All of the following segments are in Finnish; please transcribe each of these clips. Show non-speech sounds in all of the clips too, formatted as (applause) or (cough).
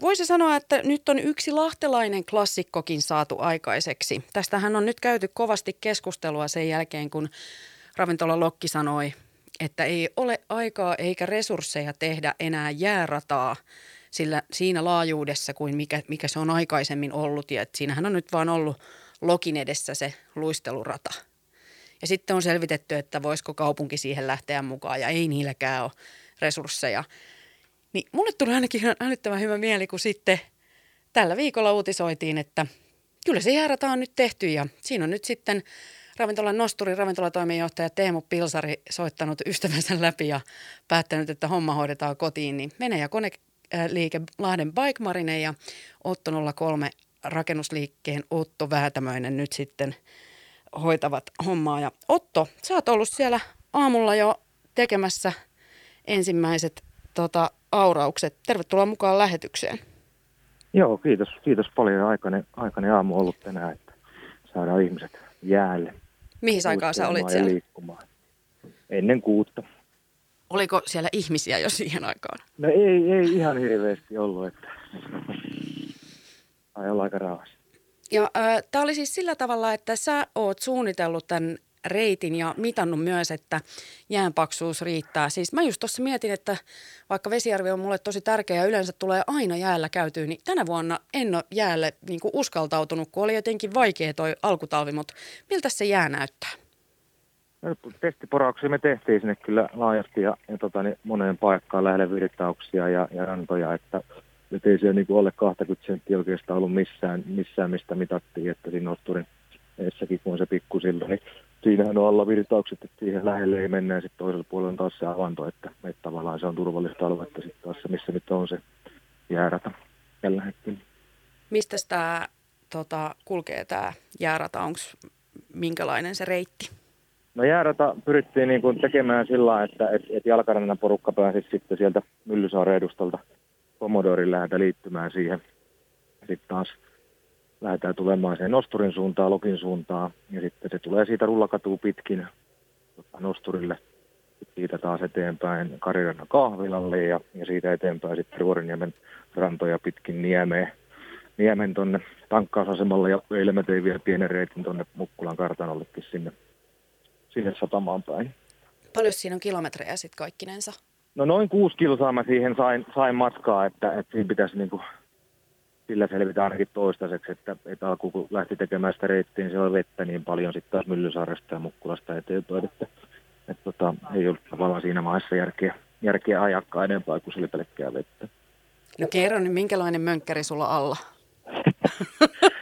voisi sanoa, että nyt on yksi lahtelainen klassikkokin saatu aikaiseksi. Tästähän on nyt käyty kovasti keskustelua sen jälkeen, kun ravintola Lokki sanoi, että ei ole aikaa eikä resursseja tehdä enää jäärataa sillä siinä laajuudessa kuin mikä, mikä se on aikaisemmin ollut. Ja siinähän on nyt vaan ollut Lokin edessä se luistelurata. Ja sitten on selvitetty, että voisiko kaupunki siihen lähteä mukaan ja ei niilläkään ole resursseja. Niin mulle tuli ainakin ihan älyttömän hyvä mieli, kun sitten tällä viikolla uutisoitiin, että kyllä se jäärata on nyt tehty ja siinä on nyt sitten ravintolan nosturi, ravintolatoimenjohtaja Teemu Pilsari soittanut ystävänsä läpi ja päättänyt, että homma hoidetaan kotiin, niin mene ja koneliike Lahden Bike Marine ja Otto 03 rakennusliikkeen Otto Väätämöinen nyt sitten hoitavat hommaa. Ja Otto, sä oot ollut siellä aamulla jo tekemässä ensimmäiset tota, auraukset. Tervetuloa mukaan lähetykseen. Joo, kiitos, kiitos paljon. Aikainen, aikainen aamu ollut tänään, että saadaan ihmiset jäälle. Mihin aikaan sä olit siellä? Liikkumaan. Ennen kuutta. Oliko siellä ihmisiä jo siihen aikaan? No ei, ei ihan hirveästi ollut, että ai olla aika rauhassa. Ja äh, tämä oli siis sillä tavalla, että sä oot suunnitellut tämän reitin ja mitannut myös, että jäänpaksuus riittää. Siis mä just tuossa mietin, että vaikka vesiarvi on mulle tosi tärkeä ja yleensä tulee aina jäällä käytyä, niin tänä vuonna en ole jäälle niin kuin uskaltautunut, kun oli jotenkin vaikea toi alkutalvi, mutta miltä se jää näyttää? No, testiporauksia me tehtiin sinne kyllä laajasti ja, ja tota, niin moneen paikkaan lähelle virtauksia ja, ja rantoja, että nyt ei siellä niin kuin alle 20 senttiä oikeastaan ollut missään, missään mistä mitattiin, että siinä Osturin eessäkin, kun se pikkusilta, niin siinähän on alla virtaukset, että siihen lähelle ei mennä ja sitten toisella puolella on taas se avanto, että, että tavallaan se on turvallista aluetta sitten taas se, missä nyt on se jäärata tällä hetkellä. Mistä tämä tota, kulkee tämä jäärata? Onko minkälainen se reitti? No jäärata pyrittiin niin kuin tekemään sillä että et, et jalkarannan porukka pääsisi sitten sieltä Myllysaaren edustalta Pomodorin läheltä liittymään siihen. Sitten taas lähdetään tulemaan sen Nosturin suuntaan, Lokin suuntaan, ja sitten se tulee siitä rullakatuu pitkin tota, Nosturille, siitä taas eteenpäin Karirannan kahvilalle ja, ja siitä eteenpäin sitten Ruoriniemen rantoja pitkin Niemeen, Niemen tuonne tankkausasemalle ja eilen mä tein vielä pienen reitin tuonne Mukkulan kartanollekin sinne, sinne satamaan päin. Paljon siinä on kilometrejä sitten kaikkinensa? No noin kuusi kilsaa mä siihen sain, sain matkaa, että, että siinä pitäisi niin kuin sillä selvitä ainakin toistaiseksi, että, että alkuun kun lähti tekemään sitä reittiä, niin se oli vettä niin paljon sitten taas Myllysaaresta ja Mukkulasta eteenpäin, että, että tota, ei ollut tavallaan siinä maassa järkeä, järkeä ajakkaa enempää, kuin se oli pelkkää vettä. No kerro niin, minkälainen mönkkäri sulla alla? (laughs)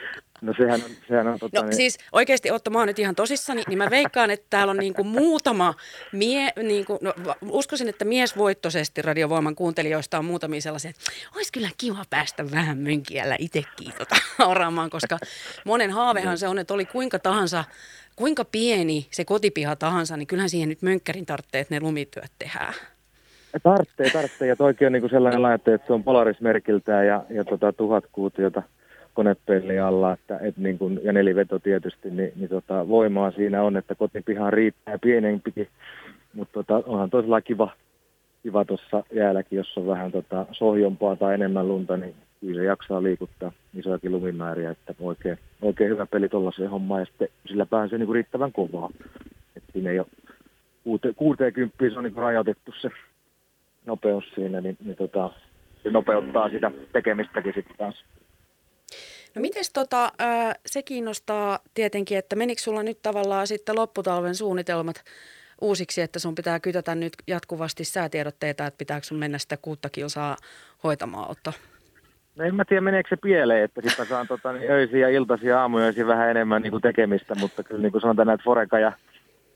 No sehän on... Sehän on tota, no niin... siis oikeasti Otto, mä oon nyt ihan tosissani, niin mä veikkaan, että täällä on niinku muutama mie... Niinku, no, uskoisin, että miesvoittoisesti radiovoiman kuuntelijoista on muutamia sellaisia, että olisi kyllä kiva päästä vähän mönkiällä itsekin tota, (laughs) oraamaan, koska monen haavehan se on, että oli kuinka tahansa kuinka pieni se kotipiha tahansa, niin kyllähän siihen nyt mönkkärin tarvitsee, että ne lumityöt tehdään. Tarttee, tarttee. Ja toikin on niin sellainen laite, että se on polarismerkiltään ja, ja tota, tuhat kuutiota – konepelli alla, että, et niin kun, ja neliveto tietysti, niin, niin tota, voimaa siinä on, että kotipihaan riittää pienempikin, mutta tota, onhan tosiaan kiva, kiva tuossa jäälläkin, jos on vähän tota, sohjompaa tai enemmän lunta, niin kyllä se jaksaa liikuttaa isoakin lumimääriä, että oikein, oikein hyvä peli tuollaiseen hommaan, ja sitten sillä pääsee niin riittävän kovaa. että siinä ei ole kuute, 60 se on niin rajoitettu se nopeus siinä, niin, niin tota, se nopeuttaa sitä tekemistäkin sitten taas. No miten tota, se kiinnostaa tietenkin, että menikö sulla nyt tavallaan sitten lopputalven suunnitelmat uusiksi, että sun pitää kytätä nyt jatkuvasti säätiedotteita, että pitääkö sun mennä sitä kuutta kilsaa hoitamaan Otto? No en mä tiedä, meneekö se pieleen, että sitten saan tota, niin öisiä ja iltaisia aamuja vähän enemmän niin kuin tekemistä, mutta kyllä niin kuin sanotaan, että Foreka ja,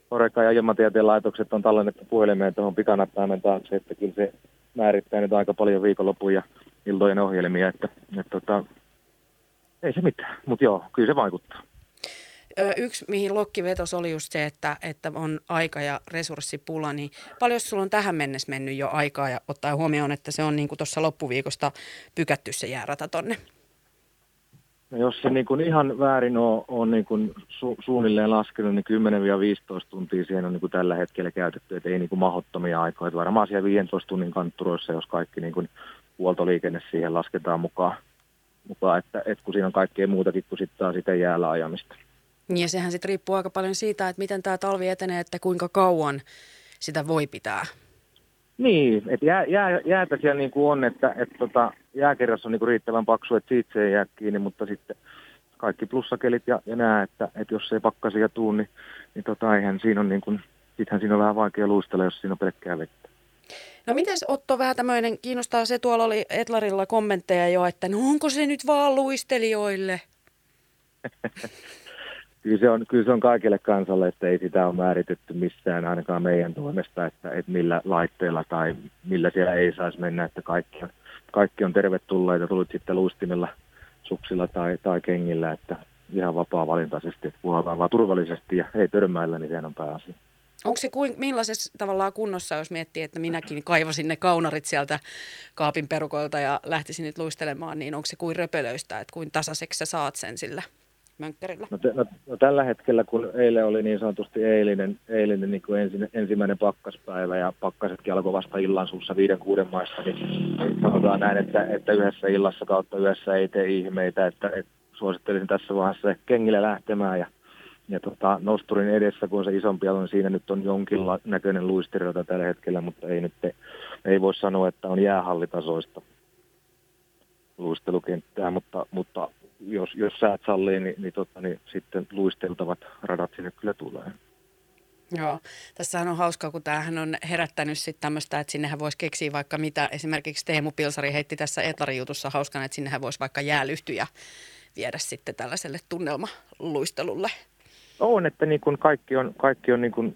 Foreka ja ilmatieteen laitokset on tallennettu puhelimeen tuohon pikanappaimen taakse, että kyllä se määrittää nyt aika paljon viikonlopun ja iltojen ohjelmia, että, että tota, ei se mitään, mutta joo, kyllä se vaikuttaa. Yksi, mihin Lokki vetos, oli just se, että, että on aika- ja resurssipula, niin paljon sulla on tähän mennessä mennyt jo aikaa ja ottaa huomioon, että se on niin tuossa loppuviikosta pykätty se jäärata tonne? No jos se niin kuin ihan väärin on, on niin kuin su, suunnilleen laskenut, niin 10-15 tuntia siihen on niin kuin tällä hetkellä käytetty, että ei niin kuin mahdottomia aikoja. Varmaan siellä 15 tunnin kantturoissa, jos kaikki niin kuin huoltoliikenne siihen lasketaan mukaan, mukaan että, että kun siinä on kaikkea muutakin kuin sitten taas sitä jäällä ajamista. Niin ja sehän sitten riippuu aika paljon siitä, että miten tämä talvi etenee, että kuinka kauan sitä voi pitää. Niin, että jää, jää, jäätä siellä niin kuin on, että, että tota, jääkerras on niin kuin riittävän paksu, että siitä se ei jää kiinni, mutta sitten kaikki plussakelit ja, ja nämä, että, että jos ei pakkasia tuu, niin, niin tota, eihän siinä on niin kuin, sittenhän siinä on vähän vaikea luistella, jos siinä on pelkkää vettä. No miten Otto vähän tämmöinen, kiinnostaa se, tuolla oli Etlarilla kommentteja jo, että no onko se nyt vaan luistelijoille? (laughs) kyllä, se on, kyllä se on kaikille kansalle, että ei sitä ole määritetty missään ainakaan meidän toimesta, että, että millä laitteella tai millä siellä ei saisi mennä, että kaikki on, kaikki on tervetulleita, tulit sitten luistimilla, suksilla tai, tai kengillä, että ihan vapaa-valintaisesti, että puhutaan vaan turvallisesti ja ei törmäillä, niin sehän on pääasia. Onko se kuin, millaisessa tavallaan kunnossa, jos miettii, että minäkin kaivasin ne kaunarit sieltä kaapin perukoilta ja lähtisin nyt luistelemaan, niin onko se kuin röpelöistä, että kuin tasaiseksi sä saat sen sillä mönkkärillä? No, no, no, tällä hetkellä, kun eilen oli niin sanotusti eilinen, eilinen niin kuin ensin, ensimmäinen pakkaspäivä ja pakkasetkin alkoi vasta illan suussa viiden kuuden maissa, niin, sanotaan näin, että, että yhdessä illassa kautta yhdessä ei tee ihmeitä, että, että suosittelisin tässä vaiheessa kengille lähtemään ja ja tota, nosturin edessä, kun se isompi on, siinä nyt on jonkin näköinen luistirata tällä hetkellä, mutta ei nyt ei voi sanoa, että on jäähallitasoista luistelukenttää, mutta, mutta jos, jos säät sallii, niin, niin, tota, niin sitten luisteltavat radat sinne kyllä tulee. Joo, tässähän on hauskaa, kun tämähän on herättänyt sitten tämmöistä, että sinnehän voisi keksiä vaikka mitä. Esimerkiksi Teemu Pilsari heitti tässä Etlari-jutussa hauskana, että sinnehän voisi vaikka jäälyhtyjä viedä sitten tällaiselle tunnelmaluistelulle. On, että niin kuin kaikki on, kaikki on niin kuin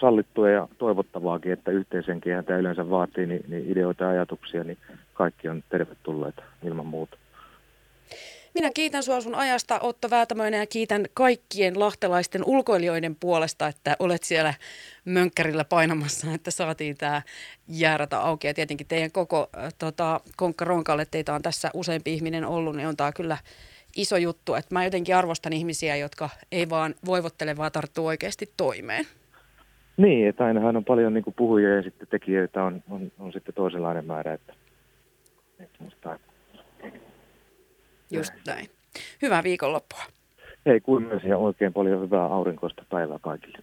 sallittua ja toivottavaakin, että yhteisenkin tämä yleensä vaatii niin, niin ideoita ja ajatuksia, niin kaikki on tervetulleita ilman muuta. Minä kiitän sinua sun ajasta Otto Väätämöinen ja kiitän kaikkien lahtelaisten ulkoilijoiden puolesta, että olet siellä mönkkärillä painamassa, että saatiin tämä jäärata auki. Ja tietenkin teidän koko äh, tota, konkkaronkalle, teitä on tässä useampi ihminen ollut, niin on tämä kyllä iso juttu. Että mä jotenkin arvostan ihmisiä, jotka ei vaan voivottele, vaan tarttuu oikeasti toimeen. Niin, että ainahan on paljon niin puhujia ja sitten tekijöitä on, on, on sitten toisenlainen määrä. Että, että Just näin. Hyvää viikonloppua. Ei kuin myös ja oikein paljon hyvää aurinkoista päivää kaikille.